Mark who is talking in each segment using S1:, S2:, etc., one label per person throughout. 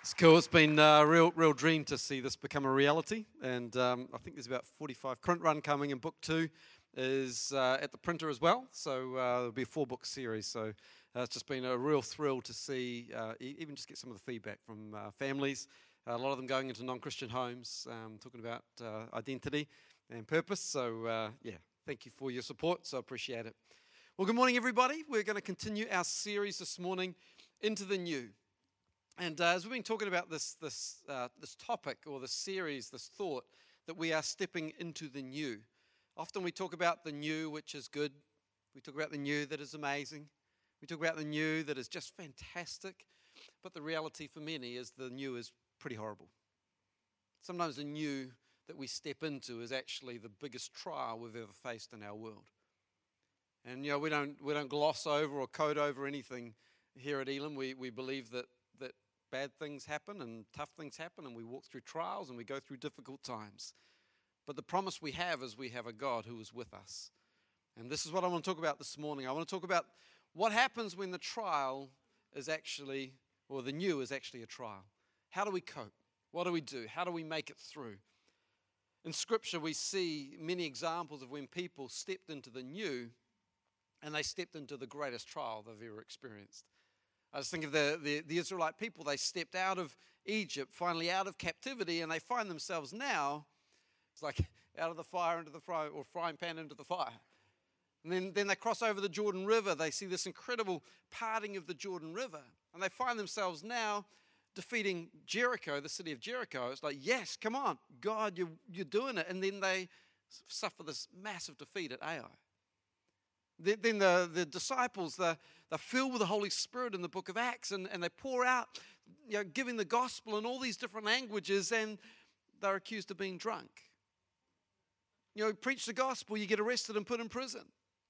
S1: It's cool. It's been a real, real dream to see this become a reality. And um, I think there's about 45 print run coming, and book two is uh, at the printer as well. So uh, there'll be a four book series. So uh, it's just been a real thrill to see, uh, even just get some of the feedback from uh, families. a lot of them going into non Christian homes, um, talking about uh, identity and purpose. So, yeah, thank you for your support. So, I appreciate it. Well, good morning, everybody. We're going to continue our series this morning into the new. And uh, as we've been talking about this, this, uh, this topic or this series, this thought, that we are stepping into the new. Often we talk about the new, which is good. We talk about the new that is amazing. We talk about the new that is just fantastic. But the reality for many is the new is pretty horrible. Sometimes the new that we step into is actually the biggest trial we've ever faced in our world. And you know, we don't, we don't gloss over or code over anything here at Elim. We, we believe that that bad things happen and tough things happen, and we walk through trials and we go through difficult times. But the promise we have is we have a God who is with us. And this is what I want to talk about this morning. I want to talk about what happens when the trial is actually, or the new is actually a trial. How do we cope? What do we do? How do we make it through? In Scripture, we see many examples of when people stepped into the new and they stepped into the greatest trial they've ever experienced. I just think of the, the, the, Israelite people, they stepped out of Egypt, finally out of captivity, and they find themselves now, it's like out of the fire into the fry, or frying pan into the fire. And then, then they cross over the Jordan River. They see this incredible parting of the Jordan River. And they find themselves now defeating Jericho, the city of Jericho. It's like, yes, come on, God, you're, you're doing it. And then they suffer this massive defeat at Ai. Then the, the disciples, they're, they're filled with the Holy Spirit in the book of Acts, and, and they pour out, you know, giving the gospel in all these different languages, and they're accused of being drunk. You know, preach the gospel, you get arrested and put in prison,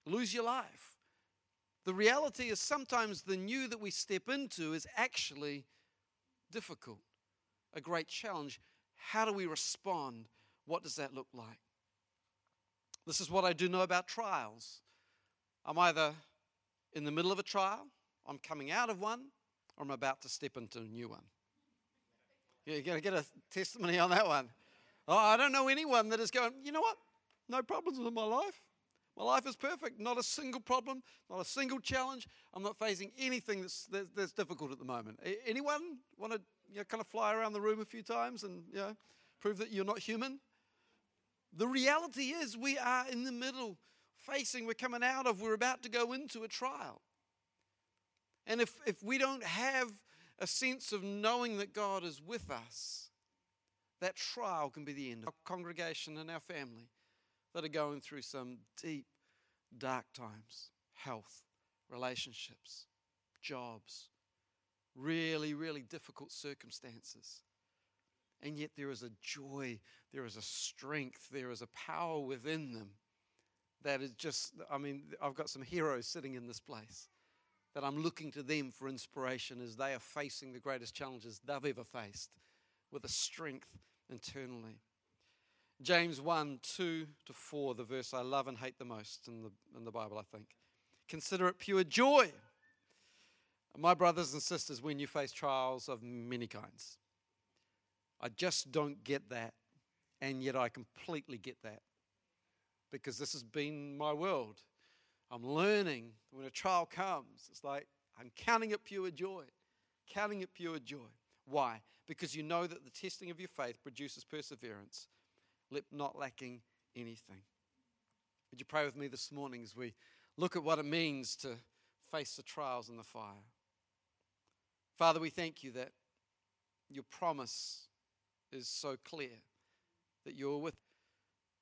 S1: lose your life. The reality is sometimes the new that we step into is actually difficult, a great challenge. How do we respond? What does that look like? This is what I do know about trials. I'm either in the middle of a trial, I'm coming out of one, or I'm about to step into a new one. You're going to get a testimony on that one. Oh, I don't know anyone that is going, you know what? No problems with my life. My life is perfect. Not a single problem, not a single challenge. I'm not facing anything that's, that's, difficult at the moment. Anyone want to you know, kind of fly around the room a few times and you know, prove that you're not human? The reality is, we are in the middle facing, we're coming out of, we're about to go into a trial. And if, if we don't have a sense of knowing that God is with us, that trial can be the end. Of our congregation and our family that are going through some deep, dark times health, relationships, jobs, really, really difficult circumstances. And yet there is a joy, there is a strength, there is a power within them that is just, I mean, I've got some heroes sitting in this place that I'm looking to them for inspiration as they are facing the greatest challenges they've ever faced with a strength internally. James 1 2 to 4, the verse I love and hate the most in the, in the Bible, I think. Consider it pure joy, my brothers and sisters, when you face trials of many kinds. I just don't get that, and yet I completely get that because this has been my world. I'm learning when a trial comes, it's like I'm counting it pure joy. Counting it pure joy. Why? Because you know that the testing of your faith produces perseverance, not lacking anything. Would you pray with me this morning as we look at what it means to face the trials and the fire? Father, we thank you that your promise is so clear that you're with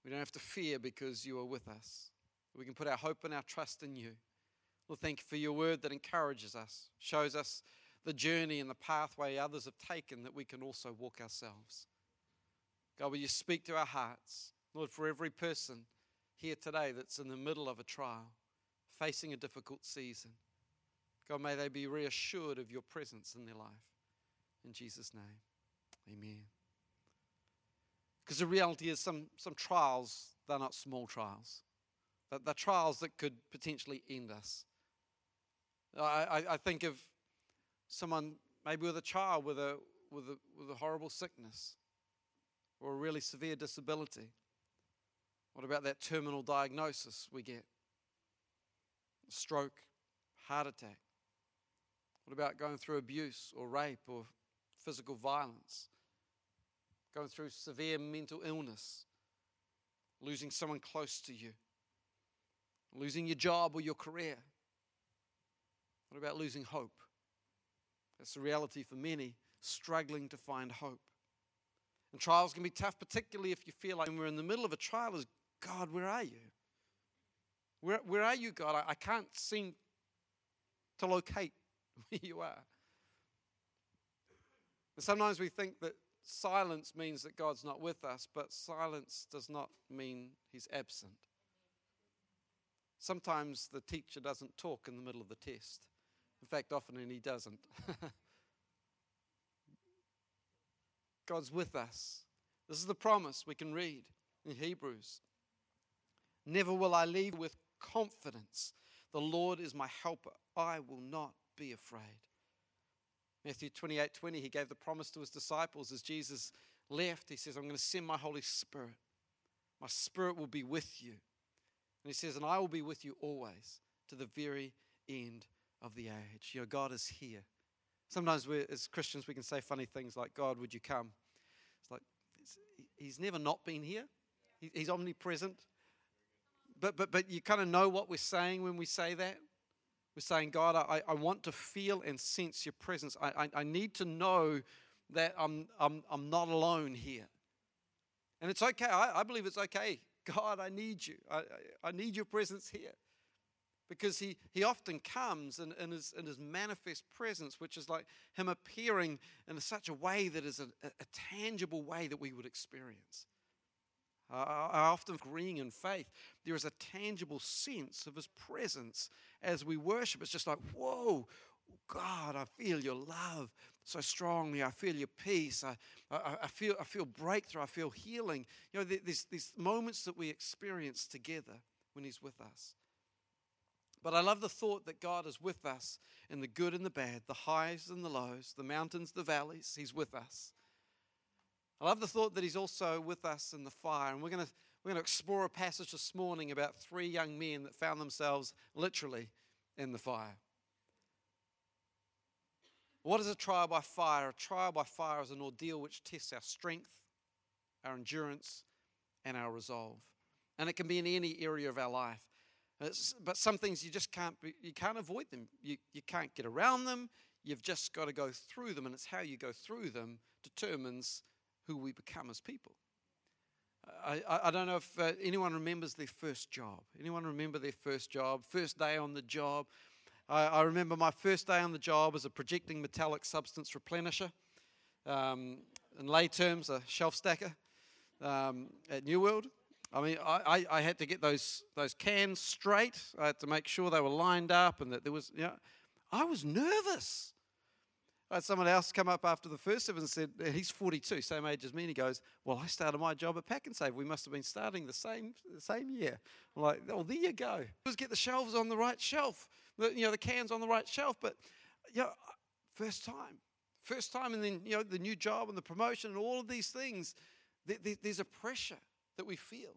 S1: we don't have to fear because you are with us. We can put our hope and our trust in you. Lord, thank you for your word that encourages us, shows us the journey and the pathway others have taken that we can also walk ourselves. God, will you speak to our hearts? Lord, for every person here today that's in the middle of a trial, facing a difficult season, God, may they be reassured of your presence in their life. In Jesus' name, amen. Because the reality is, some, some trials, they're not small trials. They're, they're trials that could potentially end us. I, I, I think of someone maybe with a child with a, with a, with a horrible sickness or a really severe disability? What about that terminal diagnosis we get? Stroke, heart attack. What about going through abuse or rape or physical violence? Going through severe mental illness? Losing someone close to you? Losing your job or your career? What about losing hope? That's the reality for many, struggling to find hope. And trials can be tough, particularly if you feel like we're in the middle of a trial, is God, where are you? Where, where are you, God? I, I can't seem to locate where you are. And sometimes we think that silence means that God's not with us, but silence does not mean he's absent. Sometimes the teacher doesn't talk in the middle of the test. In fact, often he doesn't. God's with us. This is the promise we can read in Hebrews. Never will I leave with confidence. The Lord is my helper. I will not be afraid. Matthew 28 20, he gave the promise to his disciples as Jesus left. He says, I'm going to send my Holy Spirit. My Spirit will be with you. And he says, And I will be with you always to the very end of the age. You know, God is here. Sometimes we, as Christians, we can say funny things like, God, would you come? It's like, it's, He's never not been here, he, He's omnipresent. But, but, but you kind of know what we're saying when we say that. We're saying, God, I, I want to feel and sense your presence. I, I, I need to know that I'm, I'm, I'm not alone here. And it's okay. I, I believe it's okay. God, I need you. I, I, I need your presence here because he, he often comes in, in, his, in his manifest presence, which is like him appearing in such a way that is a, a tangible way that we would experience. I often agreeing in faith, there is a tangible sense of his presence as we worship. It's just like, whoa, God, I feel your love so strongly. I feel your peace. I, I, I feel, I feel breakthrough. I feel healing. You know, there's these moments that we experience together when he's with us. But I love the thought that God is with us in the good and the bad, the highs and the lows, the mountains, the valleys. He's with us. I love the thought that He's also with us in the fire. And we're going to, we're going to explore a passage this morning about three young men that found themselves literally in the fire. What is a trial by fire? A trial by fire is an ordeal which tests our strength, our endurance, and our resolve. And it can be in any area of our life. It's, but some things you just can't, you can't avoid them. You, you can't get around them. You've just got to go through them, and it's how you go through them determines who we become as people. I, I, I don't know if uh, anyone remembers their first job. Anyone remember their first job? First day on the job. I, I remember my first day on the job as a projecting metallic substance replenisher. Um, in lay terms, a shelf stacker um, at New World. I mean, I, I, had to get those, those cans straight. I had to make sure they were lined up and that there was, you know, I was nervous. I had someone else come up after the first of and said, uh, he's 42, same age as me. And he goes, Well, I started my job at Pak'nSave. We must have been starting the same, the same year. I'm like, Oh, there you go. Just get the shelves on the right shelf, the, you know, the cans on the right shelf. But, you know, uh, first time. First time, and then, you know, the new job and the promotion and all of these things, there's a pressure that we feel.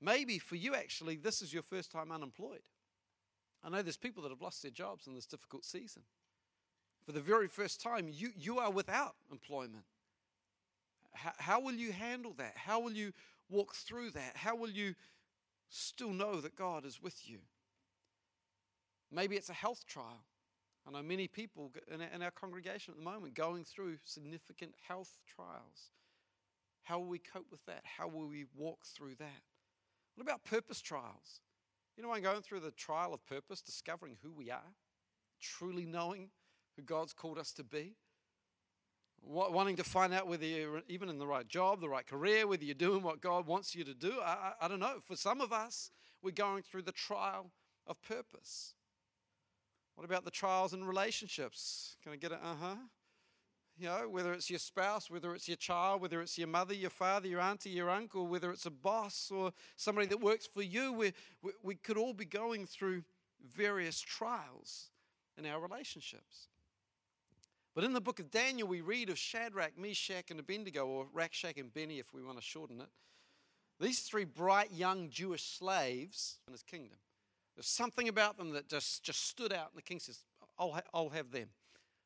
S1: Maybe for you, actually, this is your first time unemployed. I know there's people that have lost their jobs in this difficult season. For the very first time, you, you are without employment. How, how will you handle that? How will you walk through that? How will you still know that God is with you? Maybe it's a health trial. I know many people in our congregation at the moment going through significant health trials. How will we cope with that? How will we walk through that? What about purpose trials? You know, I'm going through the trial of purpose, discovering who we are, truly knowing who God's called us to be, wanting to find out whether you're even in the right job, the right career, whether you're doing what God wants you to do. I, I, I don't know. For some of us, we're going through the trial of purpose. What about the trials in relationships? Can I get it? Uh huh. You know, whether it's your spouse, whether it's your child, whether it's your mother, your father, your auntie, your uncle, whether it's a boss or somebody that works for you, we, we, we could all be going through various trials in our relationships. But in the book of Daniel, we read of Shadrach, Meshach, and Abednego, or Rakshak and Benny if we want to shorten it. These three bright young Jewish slaves in his kingdom. There's something about them that just, just stood out, and the king says, I'll, ha- I'll have them.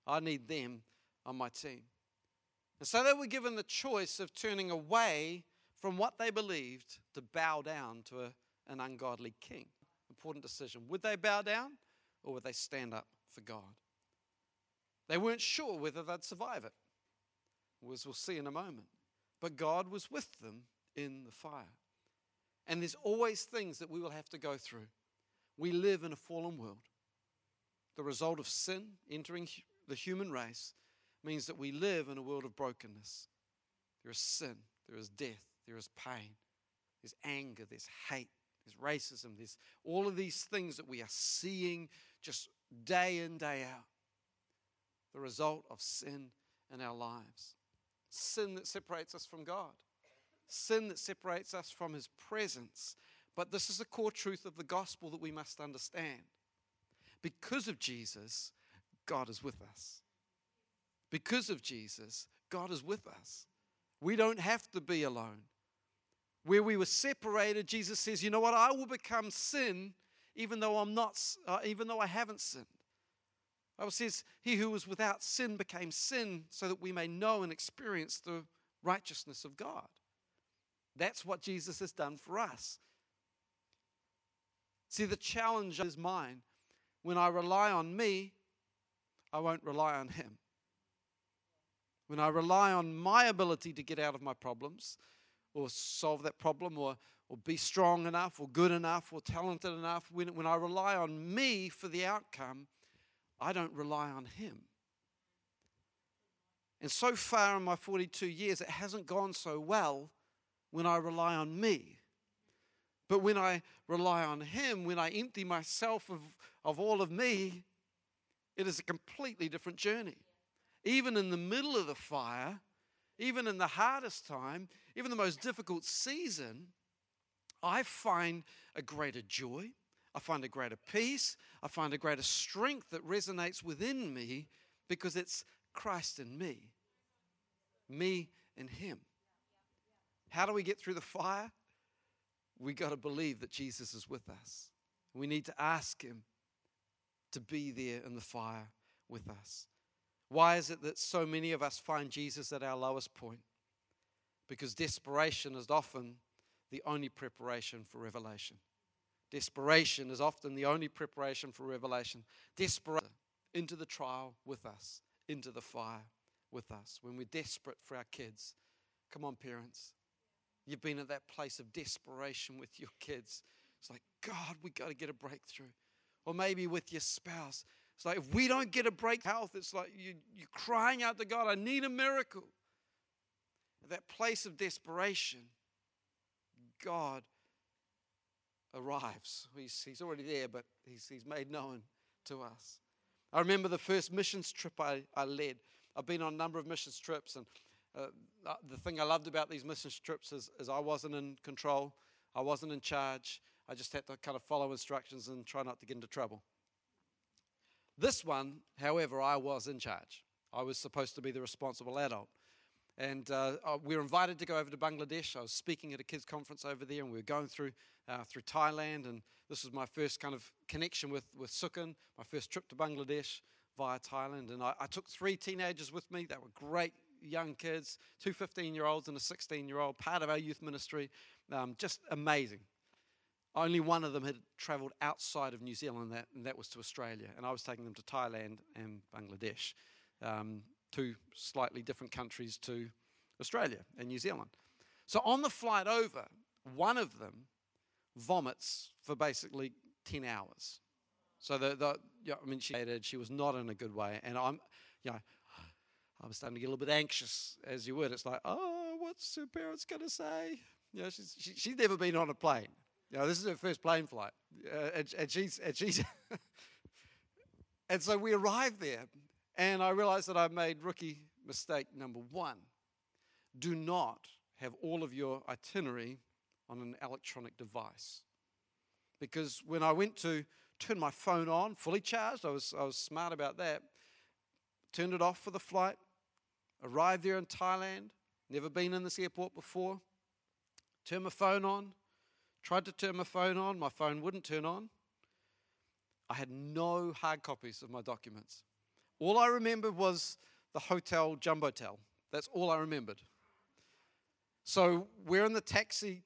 S1: I need them on my team. And so they were given the choice of turning away from what they believed to bow down to a, an ungodly king. Important decision. Would they bow down or would they stand up for God? They weren't sure whether they'd survive it, as we'll see in a moment. But God was with them in the fire. And there's always things that we will have to go through. We live in a fallen world. The result of sin entering the human race means that we live in a world of brokenness. There is sin, there is death, there is pain, there's anger, there's hate, there's racism, there's all of these things that we are seeing just day in, day out. The result of sin in our lives. Sin that separates us from God, sin that separates us from His presence. But this is the core truth of the gospel that we must understand. Because of Jesus, God is with us. Because of Jesus, God is with us. We don't have to be alone. Where we were separated, Jesus says, "You know what? I will become sin, even though I'm not, uh, even though I haven't sinned." Bible says, "He who was without sin became sin, so that we may know and experience the righteousness of God." That's what Jesus has done for us. See, the challenge is mine. When I rely on me, I won't rely on Him when I rely on my ability to get out of my problems or solve that problem or, or be strong enough or good enough or talented enough, when, when I rely on me for the outcome, I don't rely on Him. And so far in my 42 years, it hasn't gone so well when I rely on me. But when I rely on Him, when I empty myself of, of all of me, it is a completely different journey even in the middle of the fire, even in the hardest time, even the most difficult season, I find a greater joy. I find a greater peace. I find a greater strength that resonates within me because it's Christ in me, me and Him. How do we get through the fire? We got to believe that Jesus is with us. We need to ask Him to be there in the fire with us. Why is it that so many of us find Jesus at our lowest point? Because desperation is often the only preparation for revelation. Desperation is often the only preparation for revelation. Desperation into the trial with us, into the fire with us. When we're desperate for our kids, come on, parents. You've been at that place of desperation with your kids. It's like, God, we got to get a breakthrough. Or maybe with your spouse, it's like if we don't get a break health, it's like you, you're crying out to God, I need a miracle. At that place of desperation, God arrives. He's, he's already there, but he's, he's made known to us. I remember the first missions trip I, I led. I've been on a number of missions trips, and uh, the thing I loved about these missions trips is, is I wasn't in control, I wasn't in charge. I just had to kind of follow instructions and try not to get into trouble. This one, however, I was in charge. I was supposed to be the responsible adult. And uh, we were invited to go over to Bangladesh. I was speaking at a kids' conference over there, and we were going through uh, through Thailand. And this was my first kind of connection with, with Sukin, my first trip to Bangladesh via Thailand. And I, I took three teenagers with me. They were great young kids, two 15 year olds and a 16 year old, part of our youth ministry. Um, just amazing. Only one of them had traveled outside of New Zealand, that, and that was to Australia. And I was taking them to Thailand and Bangladesh, um, two slightly different countries to Australia and New Zealand. So on the flight over, one of them vomits for basically 10 hours. So the, the yeah, I mean, she, she was not in a good way. And I'm, you know, I'm starting to get a little bit anxious, as you would. It's like, oh, what's her parents going to say? You know, she's, she, she's never been on a plane. You know, this is her first plane flight, uh, and, and she's and she's and so we arrived there, and I realized that I made rookie mistake number one: do not have all of your itinerary on an electronic device, because when I went to turn my phone on, fully charged, I was I was smart about that. turned it off for the flight, arrived there in Thailand, never been in this airport before, turned my phone on, tried to turn my phone on, my phone wouldn't turn on. I had no hard copies of my documents. All I remembered was the hotel jumbotel. That's all I remembered. So we're in the taxi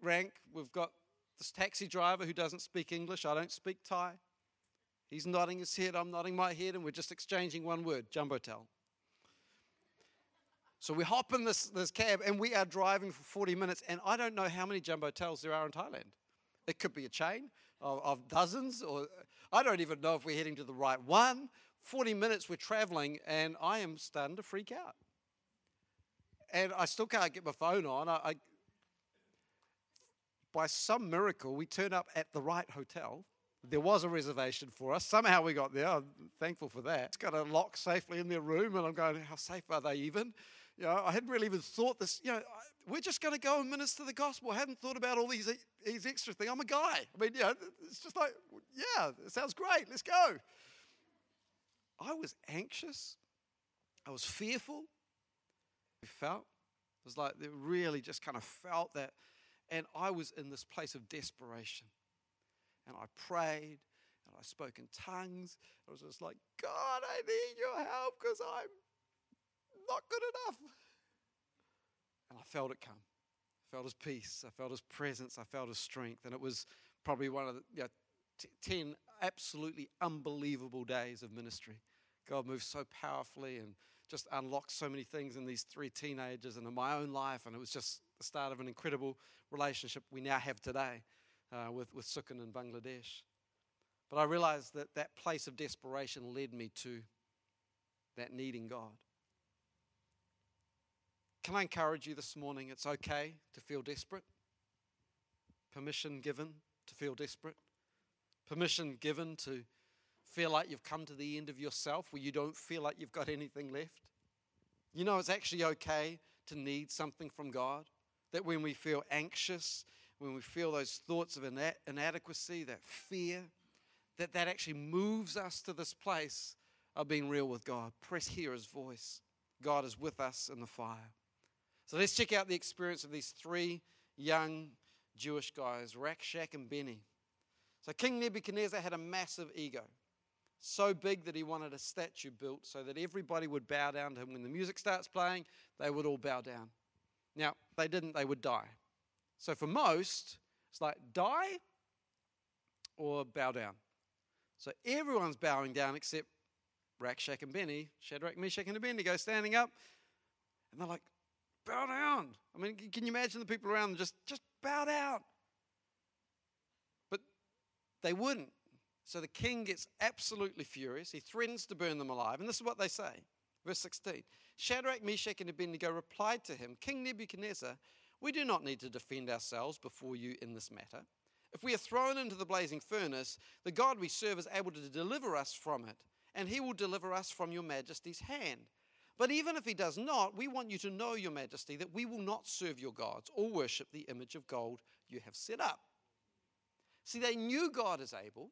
S1: rank. We've got this taxi driver who doesn't speak English. I don't speak Thai. He's nodding his head, I'm nodding my head, and we're just exchanging one word jumbotel. So we hop in this, this cab and we are driving for 40 minutes, and I don't know how many jumbotels there are in Thailand. It could be a chain of, of dozens, or I don't even know if we're heading to the right one. 40 minutes we're traveling, and I am starting to freak out. And I still can't get my phone on. I, I, by some miracle, we turn up at the right hotel. There was a reservation for us. Somehow we got there. I'm thankful for that. It's got a lock safely in their room, and I'm going, how safe are they even? You know, I hadn't really even thought this. You know, we're just going to go and minister the gospel. I hadn't thought about all these these extra things. I'm a guy. I mean, you know, it's just like, yeah, it sounds great. Let's go. I was anxious. I was fearful. I felt. It was like they really just kind of felt that. And I was in this place of desperation. And I prayed and I spoke in tongues. I was just like, God, I need your help because I'm not good enough. And I felt it come. I felt his peace. I felt his presence. I felt his strength. And it was probably one of the you know, t- 10 absolutely unbelievable days of ministry. God moved so powerfully and just unlocked so many things in these three teenagers and in my own life. And it was just the start of an incredible relationship we now have today uh, with, with Sukin in Bangladesh. But I realized that that place of desperation led me to that needing God. Can I encourage you this morning? It's okay to feel desperate. Permission given to feel desperate. Permission given to feel like you've come to the end of yourself where you don't feel like you've got anything left. You know, it's actually okay to need something from God. That when we feel anxious, when we feel those thoughts of inadequacy, that fear, that that actually moves us to this place of being real with God. Press hear his voice. God is with us in the fire. So let's check out the experience of these three young Jewish guys, Rakshak and Benny. So King Nebuchadnezzar had a massive ego. So big that he wanted a statue built so that everybody would bow down to him. When the music starts playing, they would all bow down. Now, they didn't, they would die. So for most, it's like die or bow down. So everyone's bowing down except Rakshak and Benny, Shadrach, Meshach, and Abednego standing up. And they're like, bow down. I mean, can you imagine the people around them just, just bow down? But they wouldn't. So the king gets absolutely furious. He threatens to burn them alive. And this is what they say. Verse 16 Shadrach, Meshach, and Abednego replied to him, King Nebuchadnezzar, we do not need to defend ourselves before you in this matter. If we are thrown into the blazing furnace, the God we serve is able to deliver us from it, and he will deliver us from your majesty's hand. But even if he does not, we want you to know, Your Majesty, that we will not serve your gods or worship the image of gold you have set up. See, they knew God is able,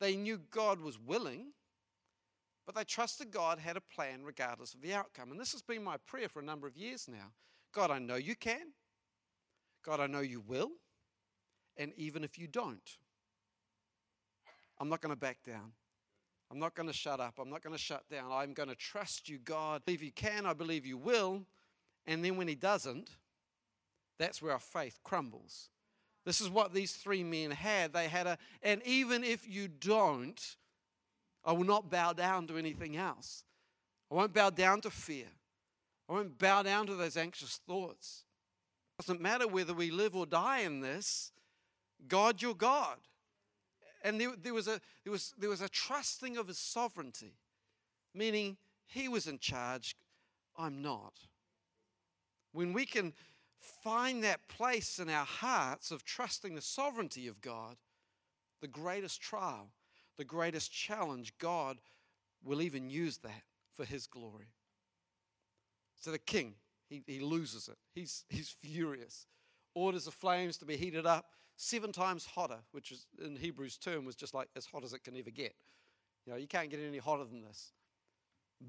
S1: they knew God was willing, but they trusted God had a plan regardless of the outcome. And this has been my prayer for a number of years now God, I know you can. God, I know you will. And even if you don't, I'm not going to back down. I'm not going to shut up. I'm not going to shut down. I'm going to trust you, God. I believe you can. I believe you will. And then when he doesn't, that's where our faith crumbles. This is what these three men had. They had a, and even if you don't, I will not bow down to anything else. I won't bow down to fear. I won't bow down to those anxious thoughts. It doesn't matter whether we live or die in this, God, your God and there, there, was a, there, was, there was a trusting of his sovereignty, meaning he was in charge, I'm not. When we can find that place in our hearts of trusting the sovereignty of God, the greatest trial, the greatest challenge, God will even use that for his glory. So the king, he, he loses it. He's, he's furious. Orders the flames to be heated up seven times hotter, which is in Hebrew's term was just like as hot as it can ever get. You know, you can't get any hotter than this.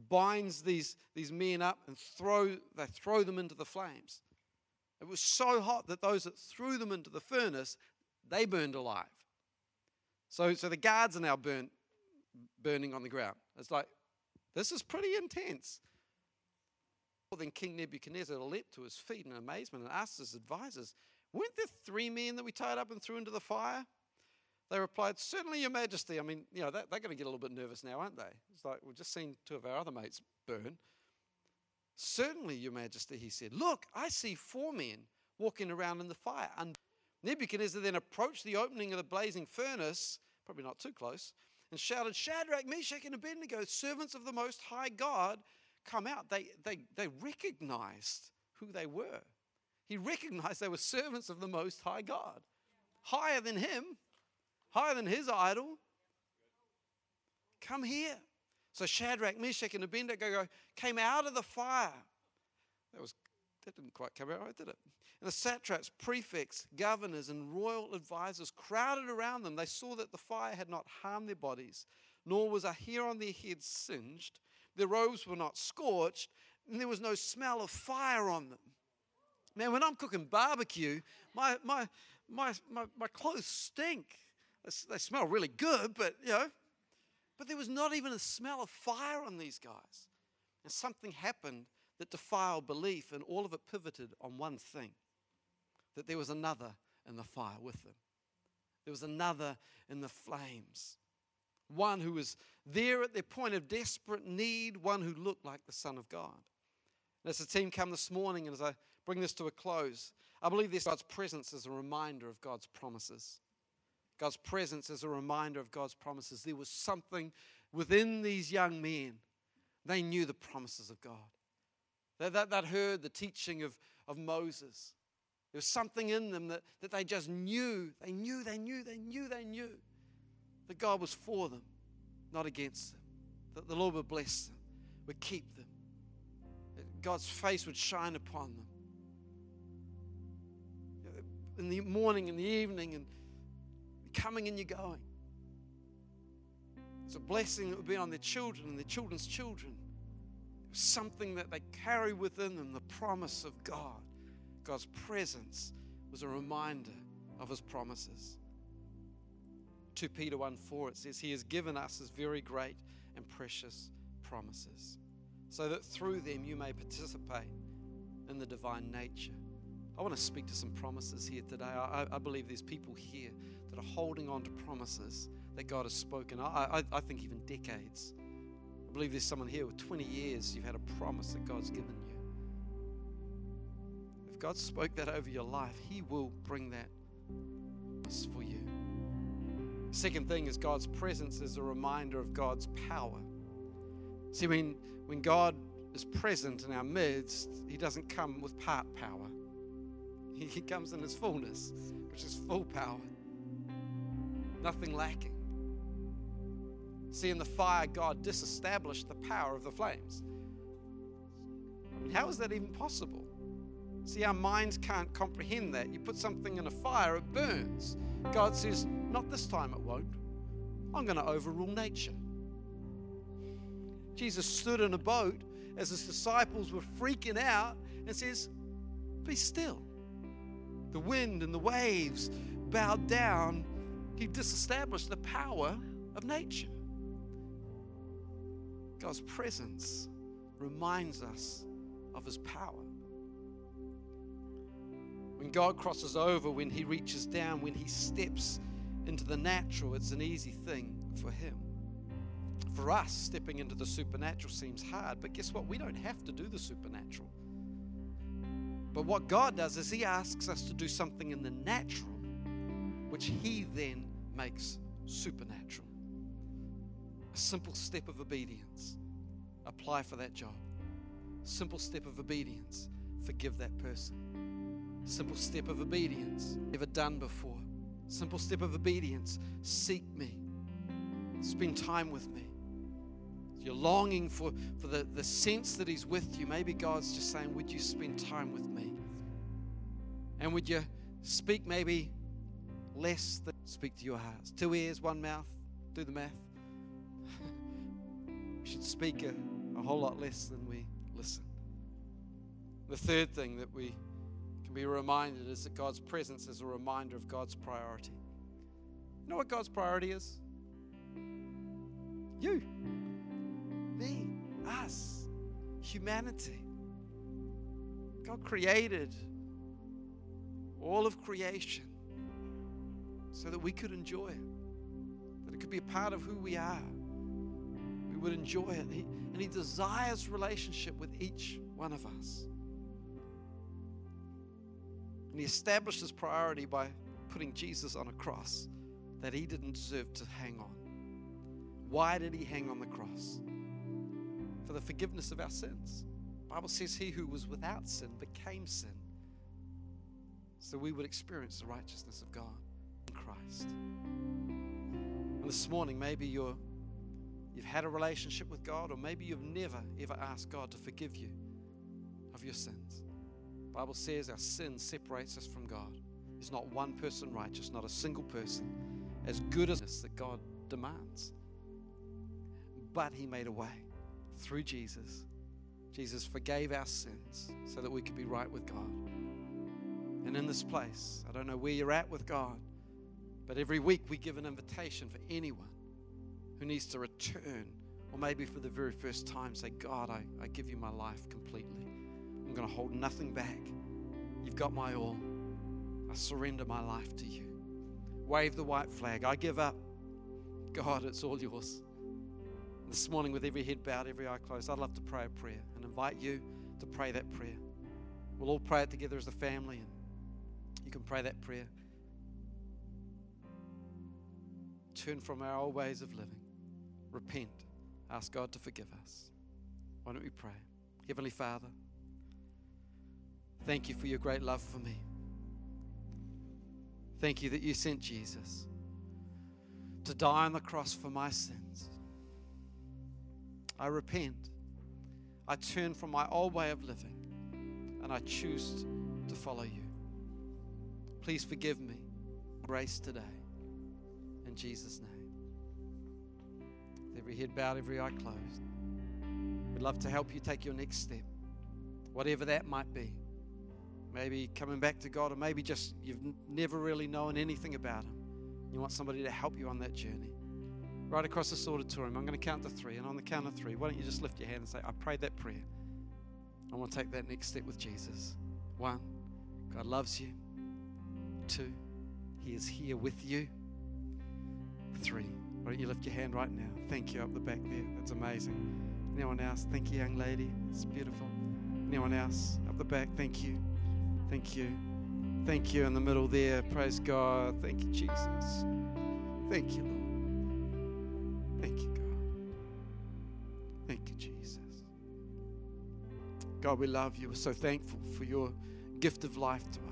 S1: binds these, these men up and throw, they throw them into the flames. It was so hot that those that threw them into the furnace, they burned alive. So, so the guards are now burnt, burning on the ground. It's like, this is pretty intense. Well, then King Nebuchadnezzar leapt to his feet in amazement and asked his advisors, Weren't there three men that we tied up and threw into the fire? They replied, Certainly, Your Majesty. I mean, you know, they're, they're going to get a little bit nervous now, aren't they? It's like, we've just seen two of our other mates burn. Certainly, Your Majesty, he said. Look, I see four men walking around in the fire. And Nebuchadnezzar then approached the opening of the blazing furnace, probably not too close, and shouted, Shadrach, Meshach, and Abednego, servants of the Most High God, come out. They, they, they recognized who they were. He recognized they were servants of the Most High God, higher than him, higher than his idol. Come here. So Shadrach, Meshach, and Abednego came out of the fire. That was that didn't quite come out right, did it? And the satraps, prefects, governors, and royal advisors crowded around them. They saw that the fire had not harmed their bodies, nor was a hair on their heads singed. Their robes were not scorched, and there was no smell of fire on them. Man, when I'm cooking barbecue, my, my, my, my, my clothes stink. They smell really good, but you know, but there was not even a smell of fire on these guys. And something happened that defiled belief, and all of it pivoted on one thing that there was another in the fire with them. There was another in the flames. One who was there at their point of desperate need, one who looked like the Son of God. And as the team come this morning, and as I bring this to a close, I believe this God's presence is a reminder of God's promises. God's presence as a reminder of God's promises. There was something within these young men. They knew the promises of God. They, that, that heard the teaching of, of Moses. There was something in them that, that they just knew. They knew, they knew, they knew, they knew that God was for them, not against them. That the Lord would bless them, would keep them. That God's face would shine upon them. In the morning, in the evening, and coming and you're going. It's a blessing that would be on their children and their children's children. It was Something that they carry within them, the promise of God. God's presence was a reminder of his promises. 2 Peter 1 4, it says, He has given us his very great and precious promises, so that through them you may participate in the divine nature. I want to speak to some promises here today. I, I believe there's people here that are holding on to promises that God has spoken. I, I, I think even decades. I believe there's someone here with 20 years you've had a promise that God's given you. If God spoke that over your life, He will bring that for you. Second thing is God's presence is a reminder of God's power. See, when, when God is present in our midst, He doesn't come with part power, He, he comes in His fullness, which is full power nothing lacking. See, in the fire, God disestablished the power of the flames. I mean, how is that even possible? See, our minds can't comprehend that. You put something in a fire, it burns. God says, Not this time, it won't. I'm going to overrule nature. Jesus stood in a boat as his disciples were freaking out and says, Be still. The wind and the waves bowed down he disestablished the power of nature. God's presence reminds us of his power. When God crosses over, when he reaches down, when he steps into the natural, it's an easy thing for him. For us, stepping into the supernatural seems hard, but guess what? We don't have to do the supernatural. But what God does is he asks us to do something in the natural, which he then makes supernatural. A simple step of obedience. Apply for that job. Simple step of obedience. Forgive that person. Simple step of obedience. Never done before. Simple step of obedience. Seek me. Spend time with me. You're longing for, for the, the sense that He's with you. Maybe God's just saying, Would you spend time with me? And would you speak maybe less than speak to your hearts. Two ears, one mouth. Do the math. we should speak a, a whole lot less than we listen. The third thing that we can be reminded is that God's presence is a reminder of God's priority. You know what God's priority is? You, me, us, humanity. God created all of creation so that we could enjoy it, that it could be a part of who we are. We would enjoy it. He, and He desires relationship with each one of us. And He established His priority by putting Jesus on a cross that He didn't deserve to hang on. Why did He hang on the cross? For the forgiveness of our sins. Bible says he who was without sin became sin so we would experience the righteousness of God Christ. And this morning, maybe you're, you've had a relationship with God, or maybe you've never, ever asked God to forgive you of your sins. The Bible says our sin separates us from God. There's not one person righteous, not a single person as good as that God demands. But He made a way through Jesus. Jesus forgave our sins so that we could be right with God. And in this place, I don't know where you're at with God, but every week we give an invitation for anyone who needs to return, or maybe for the very first time, say, God, I, I give you my life completely. I'm going to hold nothing back. You've got my all. I surrender my life to you. Wave the white flag. I give up. God, it's all yours. This morning, with every head bowed, every eye closed, I'd love to pray a prayer and invite you to pray that prayer. We'll all pray it together as a family, and you can pray that prayer. Turn from our old ways of living, repent, ask God to forgive us. Why don't we pray? Heavenly Father, thank you for your great love for me. Thank you that you sent Jesus to die on the cross for my sins. I repent. I turn from my old way of living and I choose to follow you. Please forgive me. Grace today. In Jesus' name. Every head bowed, every eye closed. We'd love to help you take your next step, whatever that might be. Maybe coming back to God, or maybe just you've never really known anything about Him. You want somebody to help you on that journey. Right across this auditorium, I'm going to count to three, and on the count of three, why don't you just lift your hand and say, I prayed that prayer. I want to take that next step with Jesus. One, God loves you. Two, He is here with you. Three, why don't you lift your hand right now? Thank you up the back there. That's amazing. Anyone else? Thank you, young lady. It's beautiful. Anyone else? Up the back. Thank you. Thank you. Thank you in the middle there. Praise God. Thank you, Jesus. Thank you, Lord. Thank you, God. Thank you, Jesus. God, we love you. We're so thankful for your gift of life to us.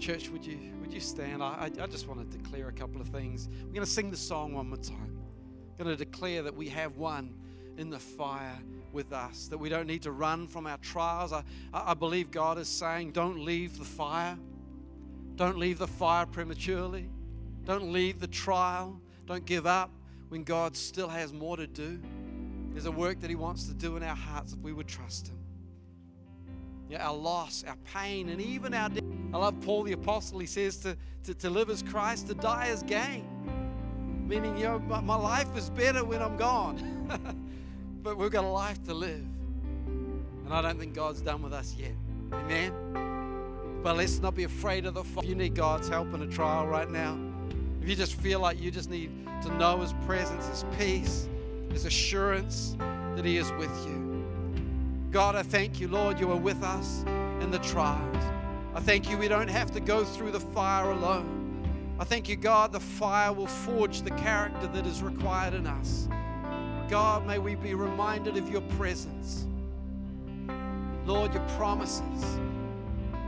S1: Church, would you would you stand? I, I just want to declare a couple of things. We're going to sing the song one more time. I'm going to declare that we have one in the fire with us, that we don't need to run from our trials. I, I believe God is saying, don't leave the fire. Don't leave the fire prematurely. Don't leave the trial. Don't give up when God still has more to do. There's a work that He wants to do in our hearts if we would trust Him. Yeah, our loss, our pain, and even our. I love Paul the Apostle. He says to, to, to live as Christ, to die as gain. Meaning, you know, my, my life is better when I'm gone. but we've got a life to live. And I don't think God's done with us yet. Amen. But let's not be afraid of the fire. If you need God's help in a trial right now, if you just feel like you just need to know His presence, His peace, His assurance that He is with you. God, I thank you, Lord, you are with us in the trials. I thank you, we don't have to go through the fire alone. I thank you, God, the fire will forge the character that is required in us. God, may we be reminded of your presence. Lord, your promises,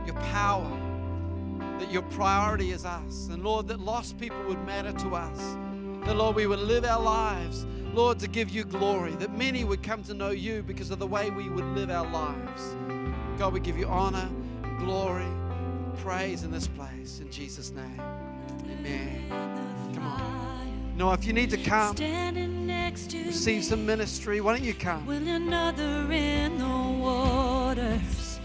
S1: your power, that your priority is us. And Lord, that lost people would matter to us. That, Lord, we would live our lives, Lord, to give you glory. That many would come to know you because of the way we would live our lives. God, we give you honor, glory, praise in this place. In Jesus' name. Amen. Come on. know, if you need to come,
S2: Standing next to
S1: receive some ministry, why don't you come?
S2: Will another in the waters,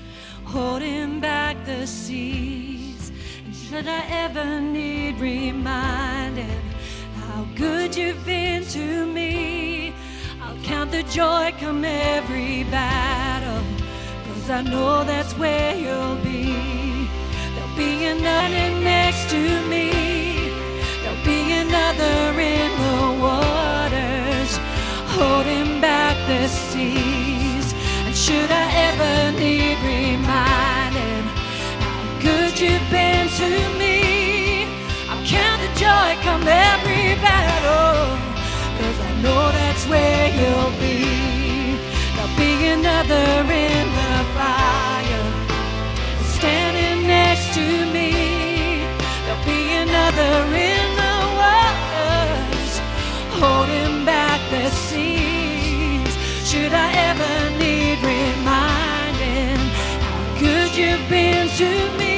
S2: holding back the seas? And should I ever need reminding how good you've been to me? I'll count the joy come every battle, cause I know that's where you'll be. There'll be another next to me. There'll be another in the waters, holding back the seas. And should I ever need reminding how good you've been to me, I'll count the joy come every battle, cause I know that's where you'll be. There'll be another in be in the waters, holding back the seas. Should I ever need reminding how good you've been to me?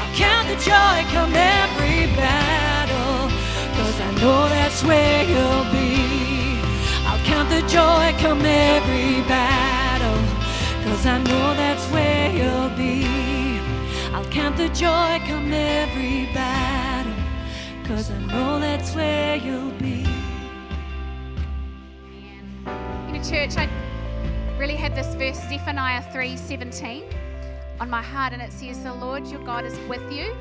S2: I'll count the joy come every battle, cause I know that's where you'll be. I'll count the joy come every battle, cause I know that's where you'll be. I'll count the joy come every battle, cause I know that's where you'll be.
S3: You know, church, I really had this verse, Zephaniah 3:17, on my heart, and it says, The Lord your God is with you,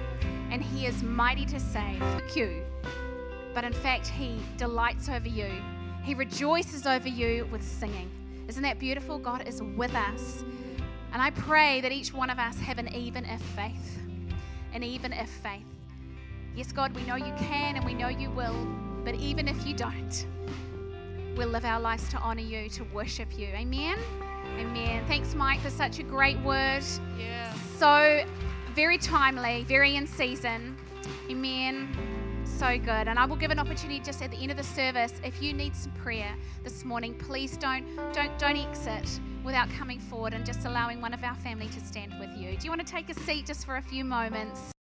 S3: and he is mighty to save you. But in fact, he delights over you. He rejoices over you with singing. Isn't that beautiful? God is with us. And I pray that each one of us have an even if faith. An even if faith. Yes, God, we know you can and we know you will, but even if you don't, we'll live our lives to honor you, to worship you. Amen. Amen. Thanks, Mike, for such a great word.
S4: Yeah.
S3: So very timely, very in season. Amen. So good. And I will give an opportunity just at the end of the service. If you need some prayer this morning, please don't don't don't exit without coming forward and just allowing one of our family to stand with you. Do you want to take a seat just for a few moments?